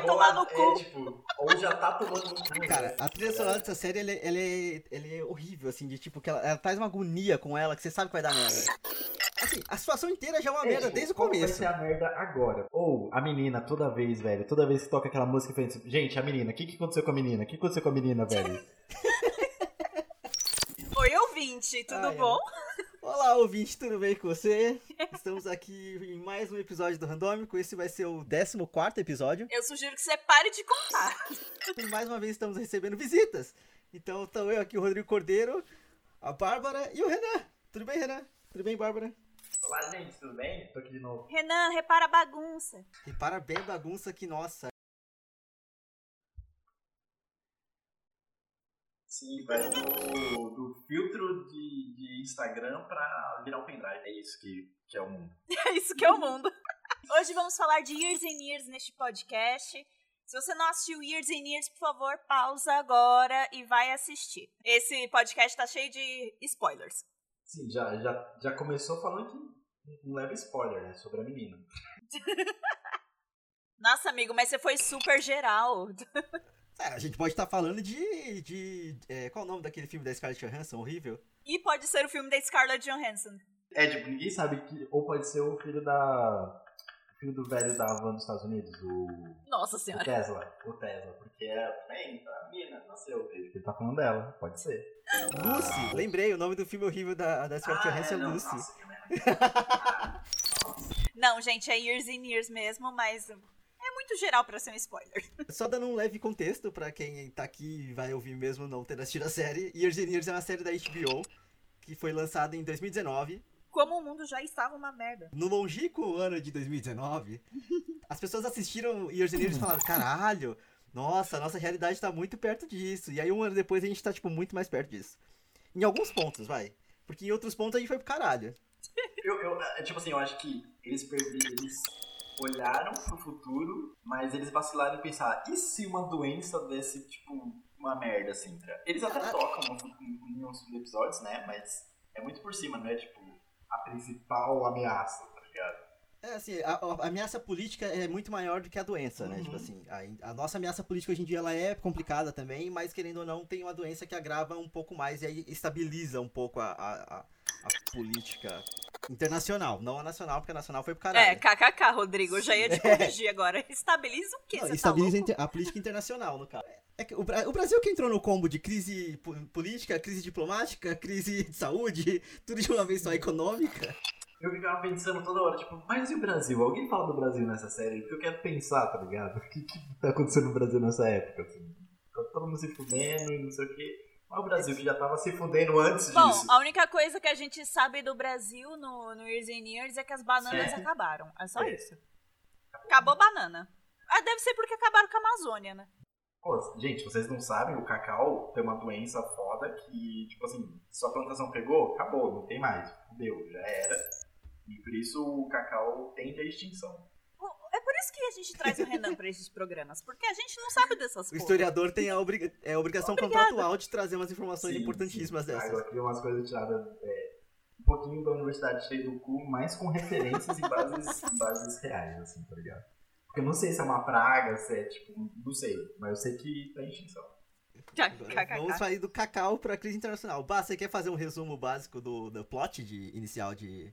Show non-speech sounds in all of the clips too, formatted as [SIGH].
vai tomar no bolado, cu. É, tipo, ou já tá tomando no cu. Cara, a trilha sonora dessa série, ela, ela é, ela é horrível, assim, de tipo, que ela, ela traz uma agonia com ela, que você sabe que vai dar merda. Assim, a situação inteira já é uma É, merda tipo, desde o começo. Vai ser a merda agora. Ou a menina, toda vez, velho. Toda vez que toca aquela música, pensa, gente, a menina, o que, que aconteceu com a menina? O que aconteceu com a menina, velho? Oi, ouvinte, tudo Ai, bom? Olá, ouvinte, tudo bem com você? [LAUGHS] Estamos aqui em mais um episódio do Randômico. Esse vai ser o 14 episódio. Eu sugiro que você pare de contar. E mais uma vez estamos recebendo visitas. Então, estou eu aqui, o Rodrigo Cordeiro, a Bárbara e o Renan. Tudo bem, Renan? Tudo bem, Bárbara? Olá, gente, tudo bem? Tô aqui de novo. Renan, repara a bagunça. E parabéns, bagunça que nossa. Sim, vai do, do filtro de, de Instagram pra virar o pendrive. É isso que, que é o mundo. [LAUGHS] É isso que é o mundo. [LAUGHS] Hoje vamos falar de Years and Years neste podcast. Se você não assistiu Years and Years, por favor, pausa agora e vai assistir. Esse podcast tá cheio de spoilers. Sim, já, já, já começou falando que não leva spoiler, né? Sobre a menina. [LAUGHS] Nossa, amigo, mas você foi super geral. É, a gente pode estar falando de. de é, qual é o nome daquele filme da Scarlett Johansson? Horrível? E pode ser o filme da Scarlett Johansson. É, tipo, ninguém sabe que. Ou pode ser o filho da. O filho do velho da van dos Estados Unidos, o. Nossa O senhora. Tesla. O Tesla. Porque é. Bem, a menina nasceu. Ele tá falando dela. Pode ser. Lucy! Lembrei, o nome do filme horrível da, da Scarlett Johansson é não, Lucy. nossa, que merda. [LAUGHS] [LAUGHS] Não, gente, é Years and Years mesmo, mas é muito geral pra ser um spoiler. [LAUGHS] Só dando um leve contexto pra quem tá aqui e vai ouvir mesmo não ter assistido a série. Years and Years é uma série da HBO que foi lançada em 2019. Como o mundo já estava uma merda. No longínquo ano de 2019, as pessoas assistiram Years and Years e falaram: caralho, nossa, nossa realidade tá muito perto disso. E aí um ano depois a gente tá, tipo, muito mais perto disso. Em alguns pontos, vai. Porque em outros pontos a gente foi pro caralho. Eu, eu, é, tipo assim, eu acho que eles perderam. Eles olharam pro futuro, mas eles vacilaram em pensar: e se uma doença desse, tipo, uma merda assim? tá? Eles até tocam em uns episódios, né? Mas é muito por cima, não é tipo a principal ameaça, tá ligado? É assim, a, a ameaça política é muito maior do que a doença, né? Uhum. Tipo assim, a, a nossa ameaça política hoje em dia ela é complicada também, mas querendo ou não, tem uma doença que agrava um pouco mais e aí estabiliza um pouco a, a, a- política internacional. Não a nacional, porque a nacional foi pro caralho. É, kkk, Rodrigo, eu já ia te corrigir agora. [LAUGHS] Estabiliza o quê? Não, tá estabiliza inter- a política internacional, no caso. É que o, o Brasil que entrou no combo de crise po- política, crise diplomática, crise de saúde, tudo de uma vez só econômica. Eu ficava pensando toda hora, tipo, mas e o Brasil? Alguém fala do Brasil nessa série? Porque eu quero pensar, tá ligado? [LAUGHS] O que, que tá acontecendo no Brasil nessa época? Assim? Tá todo mundo se fudendo e não sei o quê. Mas o Brasil que já tava se fudendo antes Bom, disso. a única coisa que a gente sabe do Brasil no, no Years and Years é que as bananas É. acabaram. É só É. isso. Acabou banana. Ah, deve ser porque acabaram com a Amazônia, né? Pô, gente, vocês não sabem, o cacau tem uma doença foda que, tipo assim, se a plantação pegou, acabou, não tem mais. Fudeu, já era. E por isso o cacau tende à extinção. É por isso que a gente traz o Renan pra esses programas, porque a gente não sabe dessas O coisas. historiador tem a, obriga- é, a obrigação Obrigada. contratual de trazer umas informações Sim, importantíssimas sim. dessas. Agora queria umas coisas tiradas é, um pouquinho da universidade cheia do cu, mas com referências e bases, [LAUGHS] bases reais, assim, tá ligado? Porque eu não sei se é uma praga, se é tipo, não sei, mas eu sei que tá em extinção. Vamos sair do cacau pra crise internacional. Bah, você quer fazer um resumo básico do, do plot de, inicial de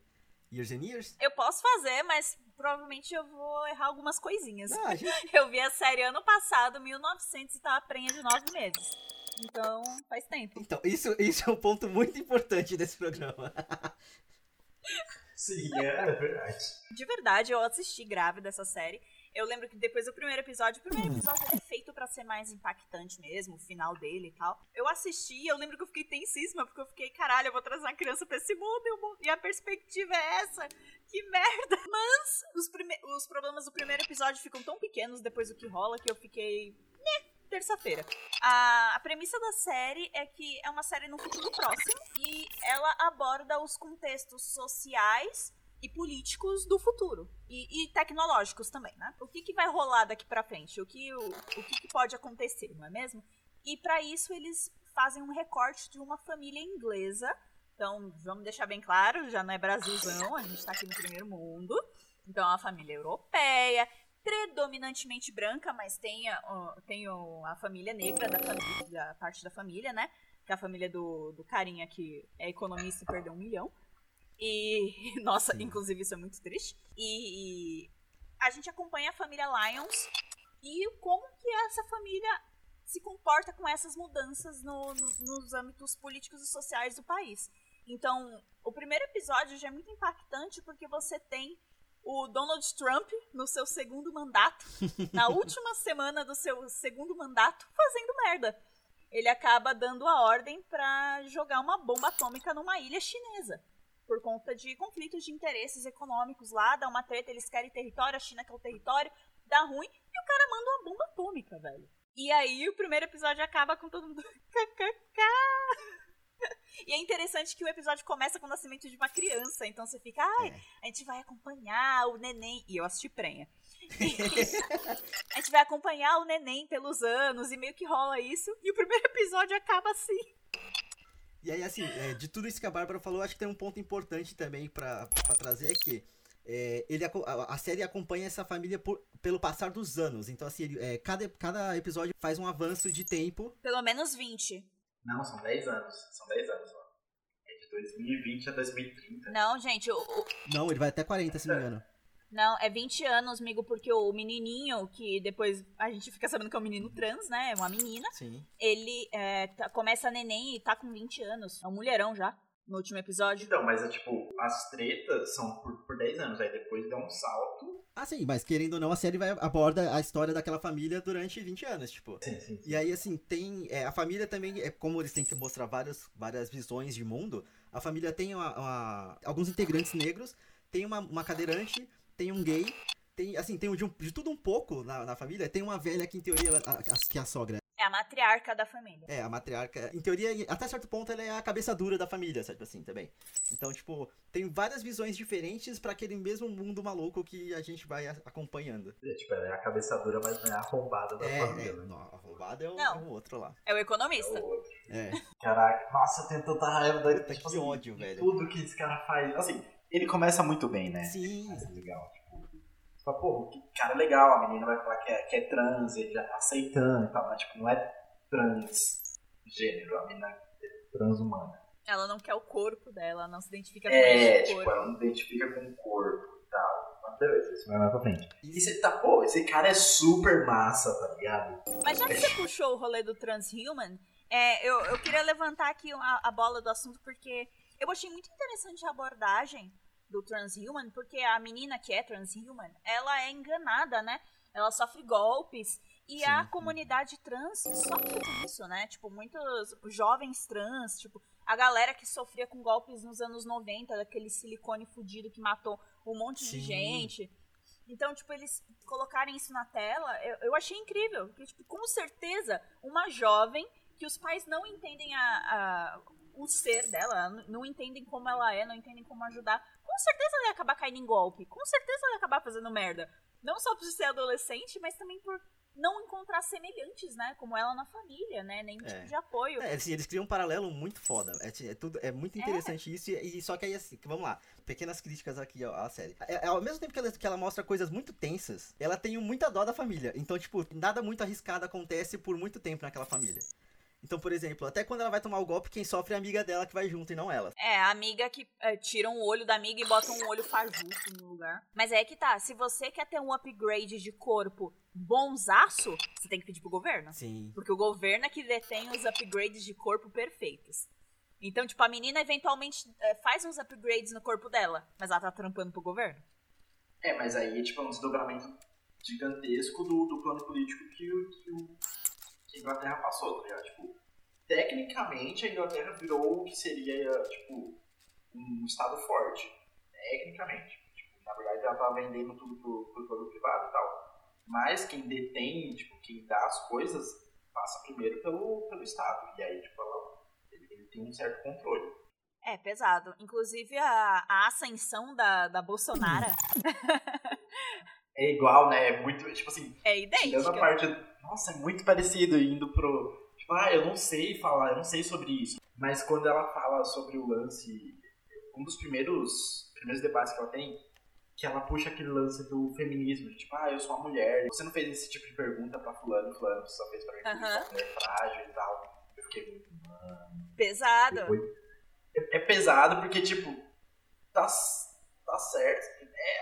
Years and Years? Eu posso fazer, mas provavelmente eu vou errar algumas coisinhas. Ah, gente [LAUGHS] Eu vi a série ano passado, 1900, e tava prenha de nove meses. Então, faz tempo. Então, isso, isso é um ponto muito importante desse programa. [LAUGHS] Sim, é, verdade. De verdade, eu assisti grávida essa série. Eu lembro que depois do primeiro episódio, o primeiro episódio é feito pra ser mais impactante mesmo, o final dele e tal. Eu assisti eu lembro que eu fiquei tensíssima, porque eu fiquei, caralho, eu vou trazer uma criança pra esse mundo e a perspectiva é essa. Que merda! Mas os, prime- os problemas do primeiro episódio ficam tão pequenos depois do que rola que eu fiquei. Né, terça-feira. A, a premissa da série é que é uma série no futuro próximo e ela aborda os contextos sociais e políticos do futuro. E, e tecnológicos também, né? O que, que vai rolar daqui pra frente? O que, o, o que, que pode acontecer, não é mesmo? E pra isso eles fazem um recorte de uma família inglesa. Então, vamos deixar bem claro, já não é Brasilzão, a gente tá aqui no primeiro mundo. Então é uma família europeia, predominantemente branca, mas tem a, tem a família negra da, família, da parte da família, né? Que é a família do, do carinha que é economista e perdeu um milhão. E, [LAUGHS] nossa, Sim. inclusive isso é muito triste. E, e, a gente acompanha a família Lyons e como que essa família se comporta com essas mudanças no, no, nos âmbitos políticos e sociais do país. Então, o primeiro episódio já é muito impactante porque você tem o Donald Trump no seu segundo mandato, na [LAUGHS] última semana do seu segundo mandato, fazendo merda. Ele acaba dando a ordem para jogar uma bomba atômica numa ilha chinesa. Por conta de conflitos de interesses econômicos lá, dá uma treta, eles querem território, a China quer o território, dá ruim, e o cara manda uma bomba atômica, velho. E aí o primeiro episódio acaba com todo mundo. [LAUGHS] E é interessante que o episódio começa com o nascimento de uma criança. Então você fica, ai, é. a gente vai acompanhar o neném. E eu assisti prenha. [LAUGHS] a gente vai acompanhar o neném pelos anos e meio que rola isso. E o primeiro episódio acaba assim. E aí, assim, é, de tudo isso que a Bárbara falou, acho que tem um ponto importante também para trazer aqui. É, ele, a, a, série acompanha essa família por, pelo passar dos anos. Então, assim, ele, é, cada, cada episódio faz um avanço de tempo. Pelo menos 20. Não, são 10 anos. São 10 anos, mano. É de 2020 a 2030. Não, gente, o. Não, ele vai até 40, se não me engano. Não, é 20 anos, amigo, porque o menininho, que depois a gente fica sabendo que é um menino trans, né? É uma menina. Sim. Ele é, tá, começa neném e tá com 20 anos. É um mulherão já, no último episódio. Então, mas é tipo, as tretas são por, por 10 anos, aí depois dá um salto ah, sim, mas querendo ou não, a série vai aborda a história daquela família durante 20 anos, tipo. Sim, sim. E aí, assim, tem. É, a família também, é como eles têm que mostrar várias, várias visões de mundo, a família tem uma, uma, alguns integrantes negros, tem uma, uma cadeirante, tem um gay, tem, assim, tem de, de tudo um pouco na, na família. Tem uma velha que, em teoria, ela, a, que é a sogra é a matriarca da família. É, a matriarca. Em teoria, até certo ponto, ela é a cabeça dura da família, sabe assim, também. Então, tipo, tem várias visões diferentes para aquele mesmo mundo maluco que a gente vai acompanhando. É, tipo, ela é a cabeça dura, mas não é a arrombada da é, família. É, né? não, a arrombada é o, é o, outro lá. É o economista. É o outro. É. Caraca, nossa, eu tenho tanta raiva da tipo, Que assim, ódio, velho. Tudo que esse cara faz. Assim, ele começa muito bem, né? Sim. Mas é legal, tipo fala, pô, que cara legal, a menina vai falar que é, que é trans, ele já tá aceitando e tal, mas tipo, não é transgênero, a menina é transhumana. Ela não quer o corpo dela, ela não se identifica com é, tipo, corpo. ela não se identifica com o corpo e tal. Mas beleza, isso vai mais pra frente. E você tá, pô, esse cara é super massa, tá ligado? Mas já que você puxou o rolê do transhuman, é, eu, eu queria levantar aqui a, a bola do assunto porque eu achei muito interessante a abordagem do transhuman, porque a menina que é transhuman, ela é enganada, né? Ela sofre golpes e sim, a comunidade trans sofre isso, né? Tipo, muitos jovens trans, tipo, a galera que sofria com golpes nos anos 90, daquele silicone fudido que matou um monte sim. de gente. Então, tipo, eles colocarem isso na tela, eu, eu achei incrível. Porque, tipo, com certeza, uma jovem que os pais não entendem a, a, o ser dela, não entendem como ela é, não entendem como ajudar, com certeza ela ia acabar caindo em golpe. Com certeza ela ia acabar fazendo merda. Não só por ser adolescente, mas também por não encontrar semelhantes, né? Como ela na família, né? Nenhum é. tipo de apoio. É, assim, eles criam um paralelo muito foda. É, é tudo, é muito é. interessante é. isso. E, e, só que aí, assim, vamos lá. Pequenas críticas aqui ó, à série. É, é, ao mesmo tempo que ela, que ela mostra coisas muito tensas, ela tem muita dó da família. Então, tipo, nada muito arriscado acontece por muito tempo naquela família. Então, por exemplo, até quando ela vai tomar o golpe, quem sofre é a amiga dela que vai junto e não ela. É, a amiga que é, tira um olho da amiga e bota um olho fajuto no lugar. Mas é que tá, se você quer ter um upgrade de corpo bonzaço, você tem que pedir pro governo. Sim. Porque o governo é que detém os upgrades de corpo perfeitos. Então, tipo, a menina eventualmente é, faz uns upgrades no corpo dela, mas ela tá trampando pro governo. É, mas aí, tipo, é um desdobramento gigantesco do, do plano político que, o, que o Inglaterra passou, tá ligado? Tipo, tecnicamente a Inglaterra virou o que seria, tipo, um estado forte. Tecnicamente. Tipo, na verdade ela tava vendendo tudo pro, pro privado e tal. Mas quem detém, tipo, quem dá as coisas, passa primeiro pelo, pelo Estado. E aí, tipo, ela, ele, ele tem um certo controle. É, pesado. Inclusive a, a ascensão da, da Bolsonaro. é igual, né? É muito, tipo assim. É idêntico. a parte nossa, é muito parecido indo pro. Tipo, ah, eu não sei falar, eu não sei sobre isso. Mas quando ela fala sobre o lance, um dos primeiros, primeiros debates que ela tem que ela puxa aquele lance do feminismo, tipo, ah, eu sou uma mulher. Você não fez esse tipo de pergunta pra fulano, fulano, você só fez pra mim, sou uma mulher frágil e tal. Eu fiquei, mano... Pesado. Depois- É, é pesado porque, tipo, tá, tá certo.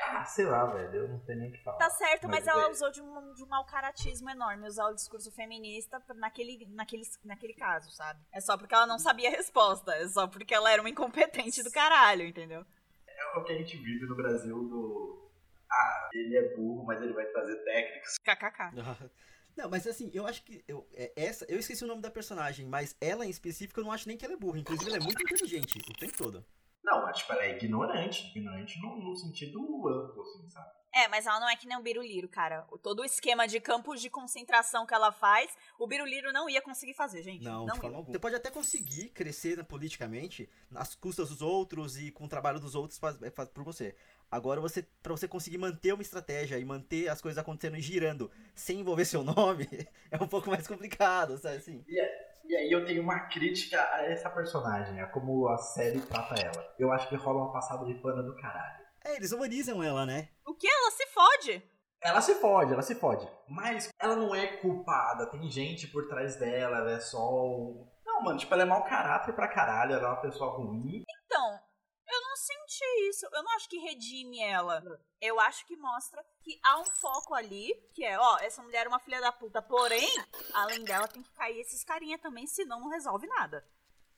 Ah, sei lá, velho, eu não tenho nem o que falar. Tá certo, mas, Mas ela é- usou de um, de um mau caratismo enorme, usar o discurso feminista naquele, naquele, naquele caso, sabe? É só porque ela não sabia a resposta, é só porque ela era uma incompetente do caralho, entendeu? É o que a gente vive no Brasil do... Ah, ele é burro, mas ele vai trazer técnicas. KKK. [LAUGHS] Não, mas assim, eu acho que. Eu, é, essa, eu esqueci o nome da personagem, mas ela em específico eu não acho nem que ela é burra. Inclusive, ela é muito inteligente o tempo todo. Não, mas, tipo, ela é ignorante. Ignorante no, no sentido amplo, assim, sabe? É, mas ela não é que nem o Biruliro, cara. Todo o esquema de campos de concentração que ela faz, o Biruliro não ia conseguir fazer, gente. Não, não ia. Você pode até conseguir crescer né, politicamente nas custas dos outros e com o trabalho dos outros faz, é, faz por você. Agora, você, pra você conseguir manter uma estratégia e manter as coisas acontecendo e girando sem envolver seu [LAUGHS] nome, é um pouco mais complicado, sabe assim? E aí eu tenho uma crítica a essa personagem, a como a série trata ela. Eu acho que rola uma passada de pano do caralho. É, eles humanizam ela, né? O que? Ela se fode. Ela se fode, ela se fode. Mas ela não é culpada, tem gente por trás dela, ela é só um... Não, mano, tipo, ela é mau caráter pra caralho, ela é uma pessoa ruim. Então, senti isso. Eu não acho que redime ela. Eu acho que mostra que há um foco ali, que é, ó, essa mulher é uma filha da puta. Porém, além dela, tem que cair esses carinha também, senão não resolve nada.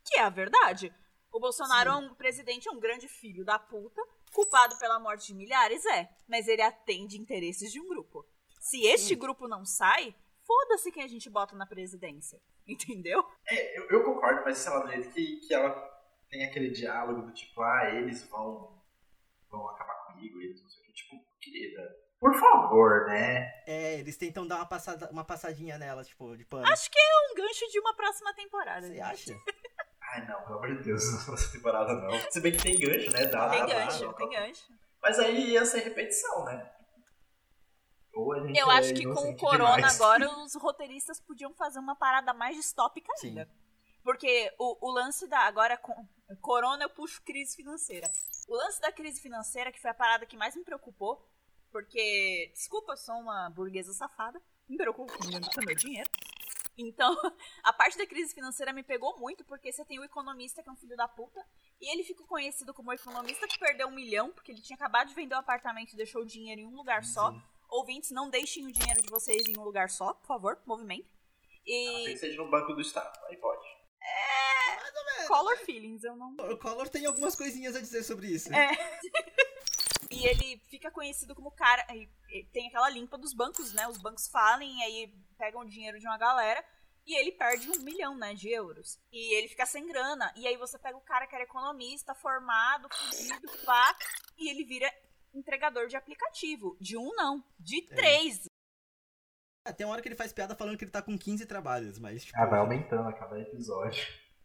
Que é a verdade. O Bolsonaro é um presidente, é um grande filho da puta, culpado pela morte de milhares, é. Mas ele atende interesses de um grupo. Se este grupo não sai, foda-se quem a gente bota na presidência. [LAUGHS] Entendeu? É, eu, eu concordo, mas sei lá, do jeito que, que ela tem aquele diálogo do tipo, ah, eles vão, vão acabar comigo, eles não sei o que, tipo, querida, por favor, né? É, eles tentam dar uma, passada, uma passadinha nela, tipo, de pano. Acho que é um gancho de uma próxima temporada. Você acha? Ai, não, pelo amor de Deus, [LAUGHS] não essa temporada não. Se bem que tem gancho, né? Dá, Tem dá, gancho, dá, tem dá. gancho. Mas aí ia ser repetição, né? Ou a gente Eu é acho que com o Corona demais. agora, [LAUGHS] os roteiristas podiam fazer uma parada mais distópica Sim. ainda. Porque o, o lance da. Agora, com Corona, eu puxo crise financeira. O lance da crise financeira, que foi a parada que mais me preocupou, porque, desculpa, eu sou uma burguesa safada, me preocupo com o meu dinheiro. Então, [LAUGHS] a parte da crise financeira me pegou muito, porque você tem o economista, que é um filho da puta, e ele ficou conhecido como o economista que perdeu um milhão, porque ele tinha acabado de vender o apartamento e deixou o dinheiro em um lugar só. Ouvintes, não deixem o dinheiro de vocês em um lugar só, por favor, movimento. Tem E que seja no Banco do Estado, aí pode. Color feelings, eu não. O Collor tem algumas coisinhas a dizer sobre isso. É. [LAUGHS] E ele fica conhecido como cara. Tem aquela limpa dos bancos, né? Os bancos falem e aí pegam o dinheiro de uma galera. E ele perde um milhão, né, de euros. E ele fica sem grana. E aí você pega o cara que era economista, formado, fudido, pá. E ele vira entregador de aplicativo. De um, não. De três. Ah, Tem uma hora que ele faz piada falando que ele tá com 15 trabalhos, mas, tipo, Ah, vai aumentando a cada episódio.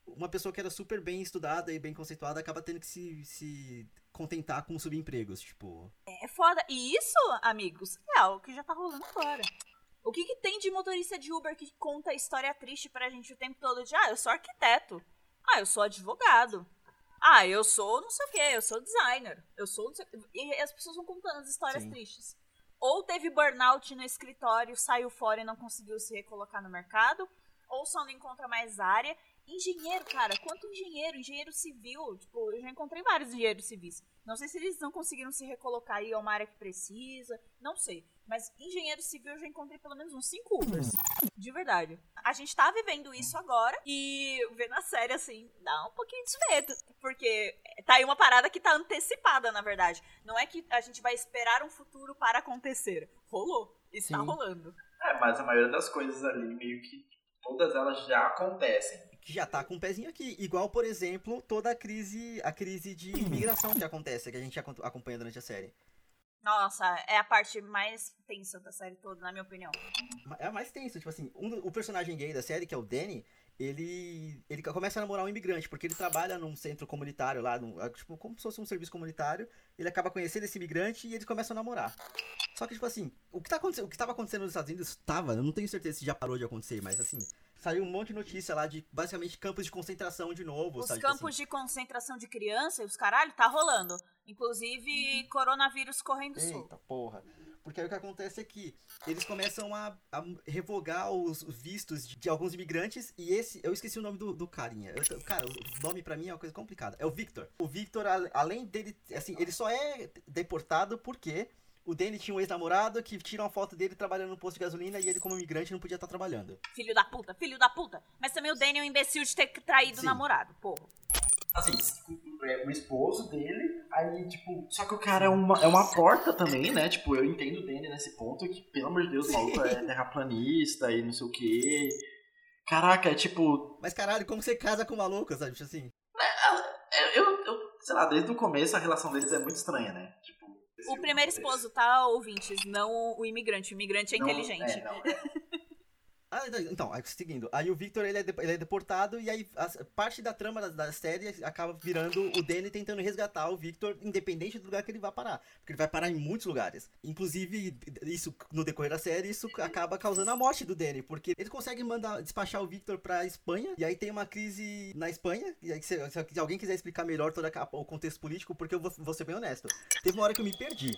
uma pessoa que era super bem estudada e bem conceituada acaba tendo que se, se contentar com subempregos, tipo. É foda. E isso, amigos, é algo que já tá rolando agora. O que, que tem de motorista de Uber que conta a história triste pra gente o tempo todo de ah, eu sou arquiteto. Ah, eu sou advogado. Ah, eu sou não sei o que, eu sou designer. Eu sou. não sei- E as pessoas vão contando as histórias Sim. tristes. Ou teve burnout no escritório, saiu fora e não conseguiu se recolocar no mercado. Ou só não encontra mais área. Engenheiro, cara, quanto engenheiro? Engenheiro civil, tipo, eu já encontrei vários engenheiros civis. Não sei se eles não conseguiram se recolocar aí a uma área que precisa, não sei. Mas engenheiro civil eu já encontrei pelo menos uns 5 Ubers. De verdade. A gente tá vivendo isso agora e vendo a série assim, dá um pouquinho de medo. Porque tá aí uma parada que tá antecipada, na verdade. Não é que a gente vai esperar um futuro para acontecer. Rolou. Está Sim. rolando. É, mas a maioria das coisas ali, meio que todas elas já acontecem. Que já tá com um pezinho aqui. Igual, por exemplo, toda a crise, a crise de imigração que acontece, que a gente acom- acompanha durante a série. Nossa, é a parte mais tensa da série toda, na minha opinião. É a mais tenso, tipo assim, um o personagem gay da série, que é o Danny, ele, ele começa a namorar um imigrante, porque ele trabalha num centro comunitário lá, num, é, tipo, como se fosse um serviço comunitário, ele acaba conhecendo esse imigrante e eles começam a namorar. Só que, tipo assim, o que, tá acontecendo, o que tava acontecendo nos Estados Unidos, tava, eu não tenho certeza se já parou de acontecer, mas assim, saiu um monte de notícia lá de, basicamente, campos de concentração de novo, Os sabe? campos de concentração de criança e os caralho tá rolando. Inclusive, coronavírus correndo solto. Eita porra. Porque aí o que acontece é que eles começam a, a revogar os vistos de, de alguns imigrantes e esse, eu esqueci o nome do, do carinha. Eu- cara, o nome pra mim é uma coisa complicada. É o Victor. O Victor, além dele, assim, ele só é deportado porque o Danny tinha um ex-namorado que tira uma foto dele trabalhando no posto de gasolina e ele como imigrante não podia estar trabalhando. Filho da puta, filho da puta. Mas também o Danny é um imbecil de ter traído Sim. o namorado, porra. Assim, é o esposo dele, aí, tipo. Só que o cara é uma, é uma porta também, né? Tipo, eu entendo o Danny nesse ponto que, pelo amor de Deus, o maluco é terraplanista e não sei o quê. Caraca, é tipo. Mas caralho, como você casa com um maluco, sabe? Tipo assim. Eu, eu, eu- sei lá, desde o começo a relação deles é muito estranha, né? Tipo. O primeiro esposo, tá, ouvintes? Não o imigrante. O imigrante é Não, inteligente. é, não, é. Ah, então, aí, seguindo. Aí o Victor ele é, de- ele é deportado e aí as- parte da trama da, da série acaba virando o Danny tentando resgatar o Victor, independente do lugar que ele vai parar. Porque ele vai parar em muitos lugares. Inclusive, isso no decorrer da série, isso acaba causando a morte do Danny. Porque ele consegue mandar despachar o Victor pra Espanha. E aí tem uma crise na Espanha. E aí, se, se alguém quiser explicar melhor todo a- o contexto político, porque eu vou, vou ser bem honesto. Teve uma hora que eu me perdi.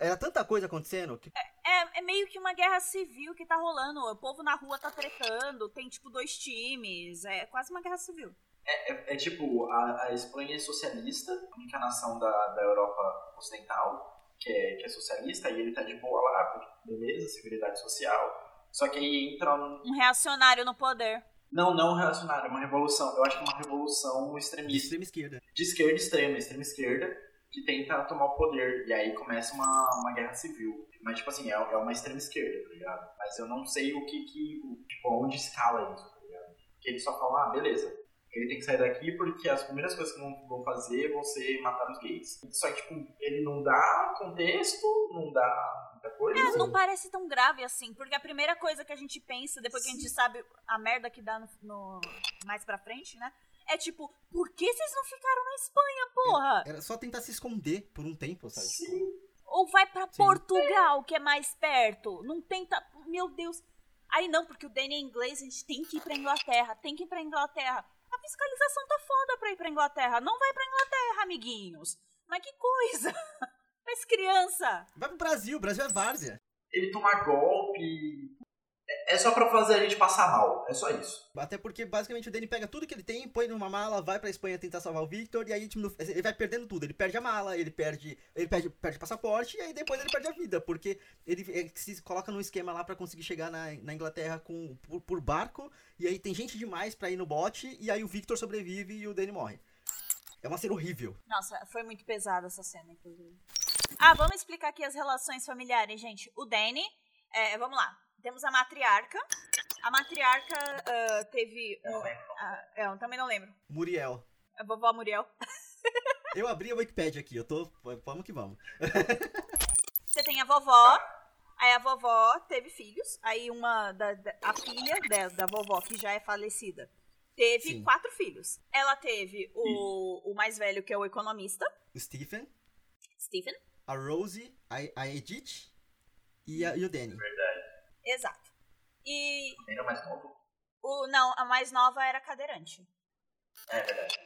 Era tanta coisa acontecendo que É, é meio que uma guerra civil que tá rolando. O povo na rua tá tretando, tem tipo dois times. É quase uma guerra civil. É, é tipo, a, a Espanha é socialista, a única nação da, da Europa Ocidental que é, que é socialista, e ele tá de boa lá, porque beleza, seguridade social. Só que aí entra um. Um reacionário no poder. Não, não reacionário, é uma revolução. Eu acho que é uma revolução de extremista. extrema esquerda. De esquerda extrema, extrema esquerda, que tenta tomar o poder. E aí começa uma, uma guerra civil. Mas, tipo assim, é, é uma extrema esquerda, tá ligado? Mas eu não sei o que que. Tipo, onde escala isso, tá ligado? Porque eles só falam, ah, beleza. Ele tem que sair daqui porque as primeiras coisas que vão, fazer vão ser matar os gays. Só que, tipo, ele não dá contexto, não dá muita coisa. É, não parece tão grave assim, porque a primeira coisa que a gente pensa, depois que a gente sabe a merda que dá no, no- mais pra frente, né? É tipo, por que vocês não ficaram na Espanha, porra? Era só tentar se esconder por um tempo, sabe? Tipo, Sim. Ou vai pra Sim. Portugal, que é mais perto. Não tenta. Meu Deus. Aí não, porque o Danny é inglês, a gente tem que ir pra Inglaterra. Tem que ir pra Inglaterra. A fiscalização tá foda pra ir pra Inglaterra. Não vai pra Inglaterra, amiguinhos. Mas que coisa. [LAUGHS] Mas criança. Vai pro Brasil, o Brasil é várzea. Ele tomar golpe. É só pra fazer a gente passar mal. É só isso. Até porque basicamente o Danny pega tudo que ele tem, põe numa mala, vai pra Espanha tentar salvar o Victor, e aí tipo, ele vai perdendo tudo. Ele perde a mala, ele perde. Ele perde, perde o passaporte, e aí depois ele perde a vida, porque ele, ele se coloca num esquema lá pra conseguir chegar na, na Inglaterra com, por, por barco, e aí tem gente demais pra ir no bote, e aí o Victor sobrevive e o Danny morre. É uma cena horrível. Nossa, foi muito pesada essa cena, inclusive. Ah, vamos explicar aqui as relações familiares, gente. O Danny, é, vamos lá. Temos a matriarca. A matriarca ah, teve. Eu não um- é, eu também não lembro. Muriel. A vovó Muriel. [LAUGHS] Eu abri a Wikipedia aqui, eu tô. Vamos que vamos. [LAUGHS] Você tem a vovó. Aí a vovó teve filhos. Aí uma da, da- a filha da, da vovó, que já é falecida, teve Sim. quatro filhos. Ela teve o, o mais velho, que é o economista, O Stephen, Stephen. a Rosie, a, a Edith e, a- e o Danny. Verdade. Exato. E Ainda mais novo. o não, a mais nova era cadeirante. É verdade.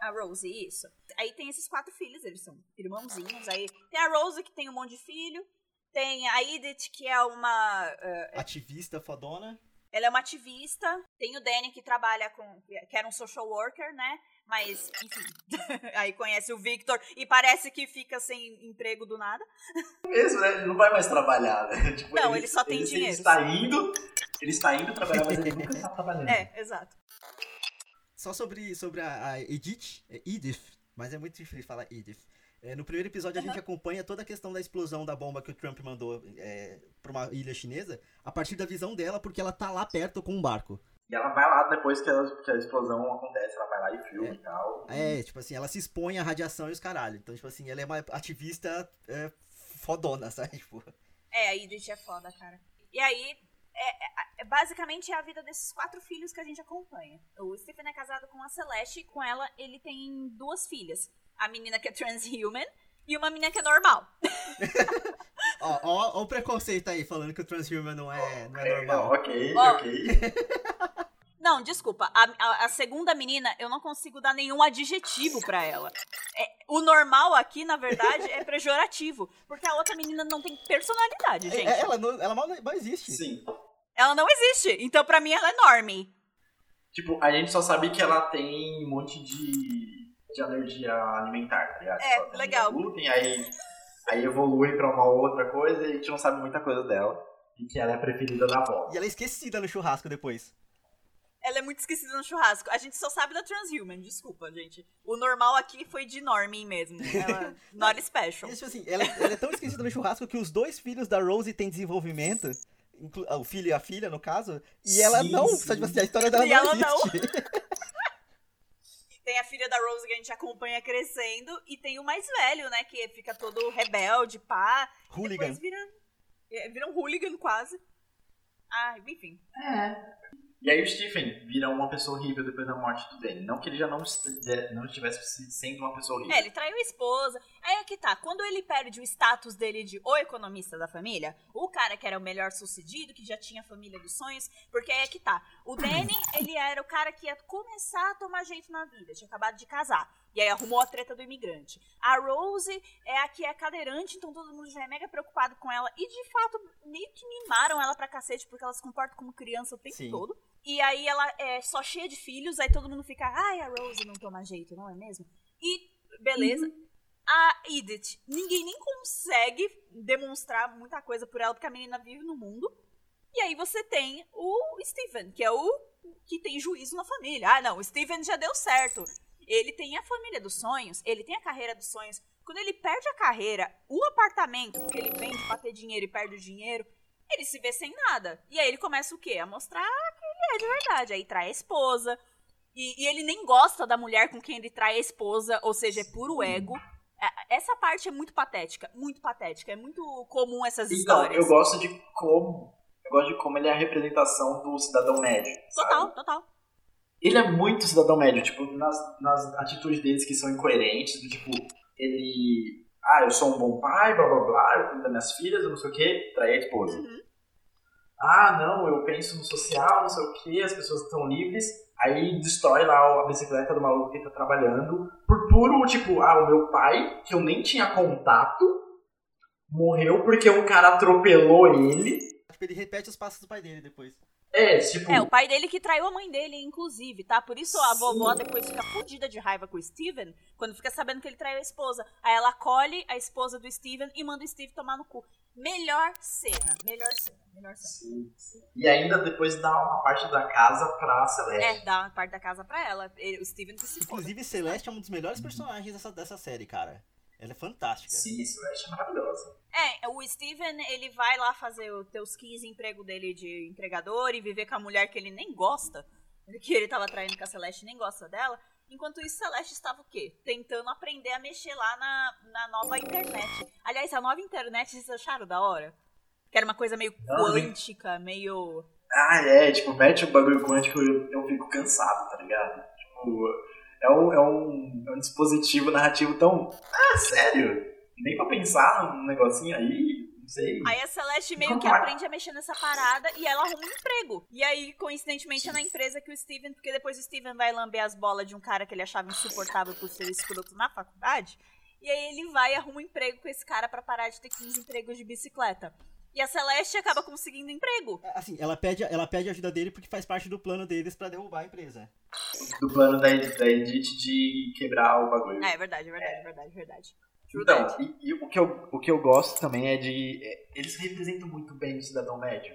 A Rosie, isso. Aí tem esses quatro filhos, eles são irmãozinhos. Aí tem a Rosie, que tem um monte de filho. Tem a Edith, que é uma. eh, Ativista fodona. ela é uma ativista. Tem o Danny, que trabalha com. que era um social worker, né? Mas, enfim. [LAUGHS] aí conhece o Victor e parece que fica sem emprego do nada. Mesmo, né? Ele não vai mais trabalhar, né? [LAUGHS] Tipo, Não, ele só tem ele, dinheiro. Ele está indo, ele está indo trabalhar, mas ele nunca está trabalhando. É, exato. Só sobre, sobre a, a Edith, é Edith, mas é muito difícil falar Edith. É, no primeiro episódio a gente acompanha toda a questão da explosão da bomba que o Trump mandou é, pra uma ilha chinesa, a partir da visão dela, porque ela tá lá perto com um barco. E ela vai lá depois que a, que a explosão acontece, ela vai lá e filma É. e tal. É, tipo assim, ela se expõe à radiação e os caralho. Então, tipo assim, ela é uma ativista é, fodona, [LAUGHS] sabe? Tipo, É, a Edith é foda, cara. E aí, é, é- é- basicamente é a vida desses quatro filhos que a gente acompanha. O Stephen é casado com a Celeste, e com ela ele tem duas filhas. A menina que é transhuman e uma menina que é normal. [LAUGHS] ó, ó, ó o preconceito aí, falando que o transhuman não é, não é normal. ok, Ó. ok. Não, desculpa. A, a- a segunda menina, eu não consigo dar nenhum adjetivo pra ela. É, O normal aqui, na verdade, é pejorativo. Porque a outra menina não tem personalidade, É- gente. é- ela, não, ela mal, mal existe. Sim. Ela não existe. Então, pra mim, ela é normie. Tipo, a gente só sabe que ela tem um monte de, de alergia alimentar, tá ligado? É, Ela tem legal. Glúten, aí, aí evolui pra uma outra coisa e a gente não sabe muita coisa dela. E que ela é a preferida da avó. E ela é esquecida no churrasco depois. Ela é muito esquecida no churrasco. A gente só sabe da Transhuman, desculpa, gente. O normal aqui foi de normie mesmo. [LAUGHS] Ela, not special. E, tipo assim, ela, ela é tão esquecida no churrasco que os dois filhos da Rose têm desenvolvimento. ah, O filho e a filha, no caso. E ela Sim, não. sim. Sabe, tipo assim, a história dela E não ela não. [LAUGHS] Tem a filha da Rose que a gente acompanha crescendo. E tem o mais velho, né? Que fica todo rebelde, pá. Hooligan. Depois vira, é, vira um hooligan quase. Ah, enfim. E aí o Stephen vira uma pessoa horrível depois da morte do Danny. Não que ele já não, est- não estivesse se- sendo uma pessoa horrível. É, ele traiu a esposa. Aí é que tá, quando ele perde o status dele de o economista da família, o cara que era o melhor sucedido, que já tinha a família dos sonhos, porque aí é que tá. O Danny, [CLEARS THROAT] ele era o cara que ia começar a tomar jeito na vida, tinha acabado de casar. E aí arrumou a treta do imigrante. A Rose é a que é cadeirante, então todo mundo já é mega preocupado com ela. E de fato, meio que mimaram ela pra cacete, porque ela se comporta como criança o tempo Sim. todo. E aí ela é só cheia de filhos, aí todo mundo fica, ai, a Rose não toma jeito, não é mesmo? E beleza. A Edith, ninguém nem consegue demonstrar muita coisa por ela, porque a menina vive no mundo. E aí você tem o Steven, que é o que tem juízo na família. Ah, não, o Steven já deu certo. Ele tem a família dos sonhos, ele tem a carreira dos sonhos. Quando ele perde a carreira, o apartamento, porque ele vende pra ter dinheiro e perde o dinheiro, ele se vê sem nada. E aí ele começa o quê? A mostrar que é de verdade. Aí trai a esposa. E, e ele nem gosta da mulher com quem ele trai a esposa, ou seja, é puro ego. É, Essa parte é muito patética, muito patética. É muito comum essas Então, histórias. eu gosto de como. Eu gosto de como ele é a representação do cidadão médio. sabe? Total, total. Ele é muito cidadão médio, tipo, nas, nas atitudes deles que são incoerentes, do tipo, ele. Ah, eu sou um bom pai, blá blá blá, eu cuido das minhas filhas, eu não sei o quê, trair a esposa. Uhum. Ah, não, eu penso no social, não sei o quê, as pessoas estão livres. Aí destrói lá a bicicleta do maluco que tá trabalhando. Por puro, tipo, ah, o meu pai, que eu nem tinha contato, morreu porque um cara atropelou ele. Ele repete os passos do pai dele depois. É, tipo. É, o pai dele que traiu a mãe dele, inclusive, tá? Por isso a Sim. vovó depois fica fodida de raiva com o Steven, quando fica sabendo que ele traiu a esposa. Aí ela acolhe a esposa do Steven e manda o Steve tomar no cu. Melhor cena, melhor cena, melhor cena. Sim. E ainda depois dá uma parte da casa pra É, Celeste. dá uma parte da casa pra ela. Ele- O Steven que se foda. Inclusive, Celeste é um dos melhores personagens dessa, dessa série, cara. Ela é fantástica. Sim, Celeste é maravilhosa. É, o Steven, ele vai lá fazer o teus 15 emprego dele de entregador e viver com a mulher que ele nem gosta, que ele tava traindo com a Celeste e nem gosta dela. Enquanto isso, Celeste estava o quê? Tentando aprender a mexer lá na, na nova internet. Aliás, a nova internet, vocês acharam da hora? Que era uma coisa meio quântica, meio... Ah, é, tipo, mete o bagulho quântico eu, eu fico cansado, tá ligado? Tipo, é um, é um, é um dispositivo narrativo tão. Ah, sério? Nem pra pensar num negocinho aí, não sei. Aí a Celeste meio que é? aprende a mexer nessa parada e ela arruma um emprego. E aí, coincidentemente, é na empresa que o Steven, porque depois o Steven vai lamber as bolas de um cara que ele achava insuportável por ser escroto na faculdade. E aí ele vai e arruma um emprego com esse cara pra parar de ter 15 empregos de bicicleta. E a Celeste acaba conseguindo emprego. Assim, ela pede, ela pede ajuda dele porque faz parte do plano deles pra derrubar a empresa. Do plano da, da Edith de quebrar o bagulho. Ah, é verdade, é verdade, é verdade, é verdade. Então, e, e o, que eu, o que eu gosto também é de. é, eles representam muito bem o cidadão médio.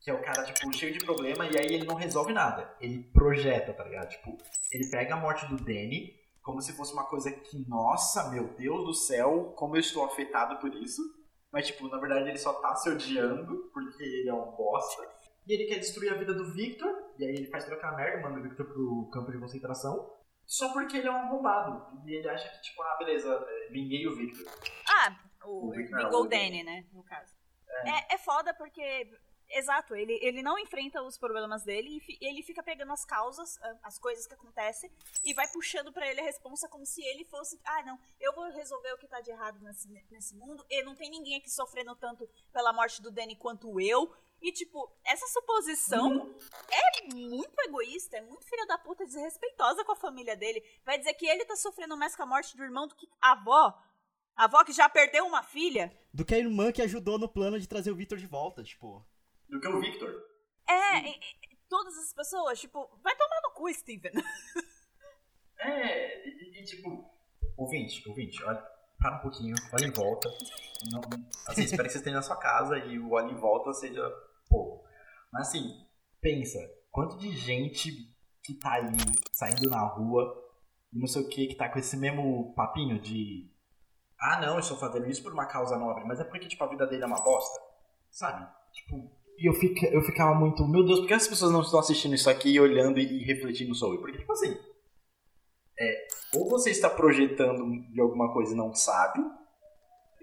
Que é o cara, tipo, cheio de problema e aí ele não resolve nada. Ele projeta, tá ligado? Tipo, ele pega a morte do Danny como se fosse uma coisa que, nossa, meu Deus do céu, como eu estou afetado por isso. Mas, tipo, na verdade ele só tá se odiando porque ele é um bosta. E ele quer destruir a vida do Victor. E aí ele faz aquela merda, manda o Victor pro campo de concentração. Só porque ele é um arrombado. E ele acha que, tipo, ah, beleza, é, vinguei o Victor. Ah, o, O o Victor é Bingo o- Danny, né, no caso. É, é foda porque, exato, ele, ele não enfrenta os problemas dele e ele fica pegando as causas, ah, as coisas que acontecem, e vai puxando pra ele a responsa como se ele fosse, ah, não, eu vou resolver o que tá de errado nesse, nesse mundo, e não tem ninguém aqui sofrendo tanto pela morte do Danny quanto eu, E, tipo, essa suposição é muito egoísta, é muito filha da puta, desrespeitosa com a família dele. Vai dizer que ele tá sofrendo mais com a morte do irmão do que a avó. A avó que já perdeu uma filha. Do que a irmã que ajudou no plano de trazer o Victor de volta, tipo. Do que o Victor. É, e- e- todas as pessoas, tipo, vai tomar no cu, Steven. [LAUGHS] É, e, e, tipo, ouvinte, ouvinte, olha, para um pouquinho, olha em volta. Não, assim, espero que você esteja na sua casa e o olha em volta seja pouco. Mas assim, pensa, quanto de gente que tá aí saindo na rua e não sei o que, que tá com esse mesmo papinho de ah não, eu estou fazendo isso por uma causa nobre, mas é porque tipo, a vida dele é uma bosta, sabe? Tipo, e eu, fica, eu ficava muito, meu Deus, por que as pessoas não estão assistindo isso aqui olhando e, refletindo sobre? Porque, tipo assim, é, ou você está projetando de alguma coisa e não sabe,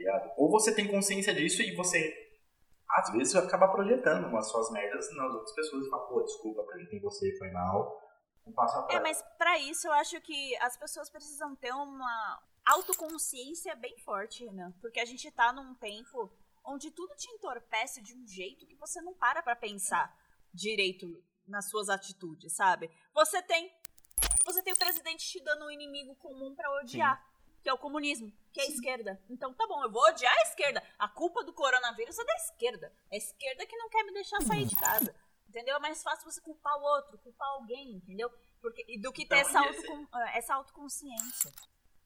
tá? Ou você tem consciência disso e você, às vezes, vai acabar projetando umas suas merdas nas outras pessoas e fala, pô, desculpa, projetei em você, foi mal, um passo É, atrás. mas pra isso eu acho que as pessoas precisam ter uma autoconsciência bem forte, Renan. Porque a gente tá num tempo onde tudo te entorpece de um jeito que você não para pra pensar direito nas suas atitudes, sabe? Você tem você tem o presidente te dando um inimigo comum pra odiar, que é o comunismo, que é a esquerda. Então tá bom, eu vou odiar a esquerda. A culpa do coronavírus é da esquerda. É a esquerda que não quer me deixar sair de casa. Entendeu? É mais fácil você culpar o outro, culpar alguém, entendeu? Porque, do que ter Então, essa, autocon- eh, essa autoconsciência.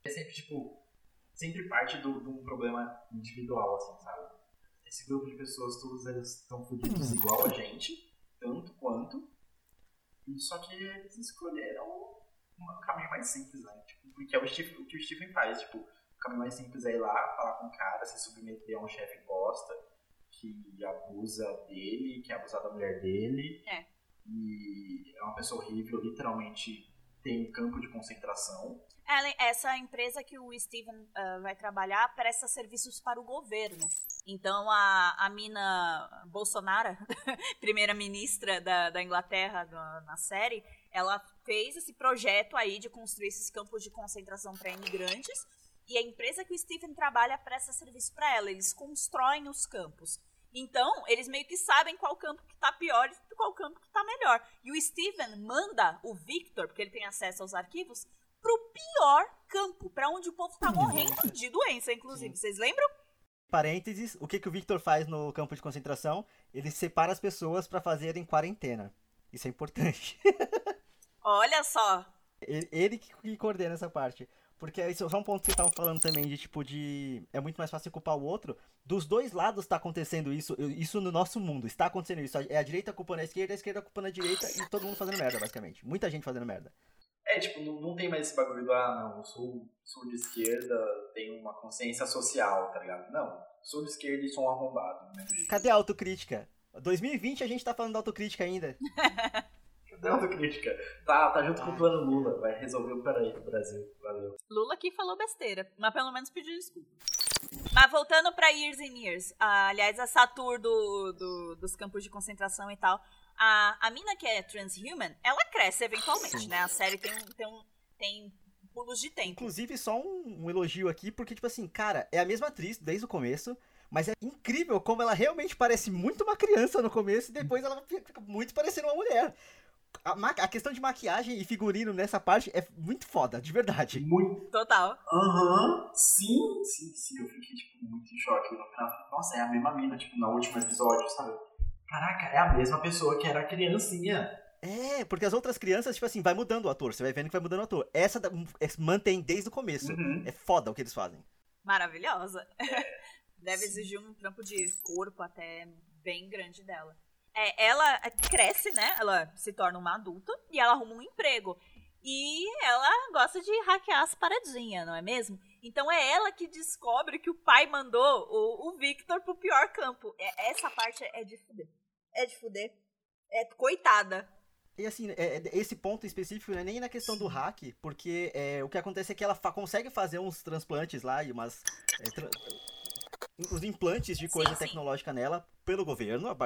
É sempre, tipo, sempre parte de um problema individual, assim, sabe? Esse grupo de pessoas, todos eles estão fodidos igual a gente, tanto quanto, só que eles escolheram um caminho mais simples, né? Tipo, porque é o, Steve- o que o Stephen faz, tipo, o caminho mais simples é ir lá, falar com o cara, se submeter a um chefe bosta, que abusa dele, que abusa da mulher dele, É. e é uma pessoa horrível, literalmente tem um campo de concentração, Ela- Essa empresa que o Steven ah, vai trabalhar presta serviços para o governo. Então a, a mina Bolsonaro, [LAUGHS] primeira-ministra da, da Inglaterra na, na série, ela fez esse projeto aí de construir esses campos de concentração para imigrantes. E a empresa que o Steven trabalha presta serviço para ela. Eles constroem os campos. Então, eles meio que sabem qual campo que tá pior e qual campo que tá melhor. E o Steven manda o Victor, porque ele tem acesso aos arquivos, pro pior campo, pra onde o povo tá morrendo de doença, inclusive. Vocês lembram? Parênteses, o que, que o Victor faz no campo de concentração? Ele separa as pessoas pra fazerem quarentena. Isso é importante. [LAUGHS] Olha só. Ele, ele que, que coordena essa parte. Porque isso é só um ponto que vocês estavam falando também, de tipo, de. É muito mais fácil culpar o outro. Dos dois lados tá acontecendo isso. Isso no nosso mundo. Está acontecendo isso. É a direita culpando a esquerda, a esquerda culpando a direita e todo mundo fazendo merda, basicamente. Muita gente fazendo merda. É, tipo, não, não tem mais esse bagulho do, ah, não, eu sou, sou de esquerda, tenho uma consciência social, tá ligado? Não, sou de esquerda e sou um arrombado. Né? Cadê a autocrítica? 2020 a gente tá falando da autocrítica ainda. [LAUGHS] Cadê a autocrítica? Tá, tá junto com o plano Lula, vai resolver o peraí do Brasil. Valeu. Lula aqui falou besteira, mas pelo menos pediu desculpa. Mas voltando pra Years and Years, ah, aliás, essa tour do, do- dos campos de concentração e tal, a, a mina que é transhuman, ela cresce eventualmente, Sim. né? A série tem, tem, um, tem pulos de tempo. Inclusive, só um, um elogio aqui, porque, tipo assim, cara, é a mesma atriz desde o começo, mas é incrível como ela realmente parece muito uma criança no começo e depois ela fica muito parecendo uma mulher. A, ma- a questão de maquiagem e figurino nessa parte é muito foda, de verdade. Muito. Total. Aham, sim, sim, sim. Eu fiquei, tipo, muito em choque no final. Nossa, é a mesma mina, tipo, no último episódio, sabe? Caraca, é a mesma pessoa que era criancinha. É, porque as outras crianças, tipo assim, vai mudando o ator, você vai vendo que vai mudando o ator. Essa da- é- mantém desde o começo. Uhum. É foda o que eles fazem. Maravilhosa. [LAUGHS] Deve exigir um trampo de corpo até bem grande dela. É, ela cresce, né? Ela se torna uma adulta e ela arruma um emprego. E ela gosta de hackear as paradinhas, não é mesmo? Então é ela que descobre que o pai mandou o, o Victor pro pior campo. É- essa parte é de fuder. É de fuder. É coitada. E assim, é- é- esse ponto específico não é nem na questão do hack, porque é, o que acontece é que ela fa- consegue fazer uns transplantes lá e umas. é, tra- os implantes de coisa Sim, sim. tecnológica nela pelo governo. a-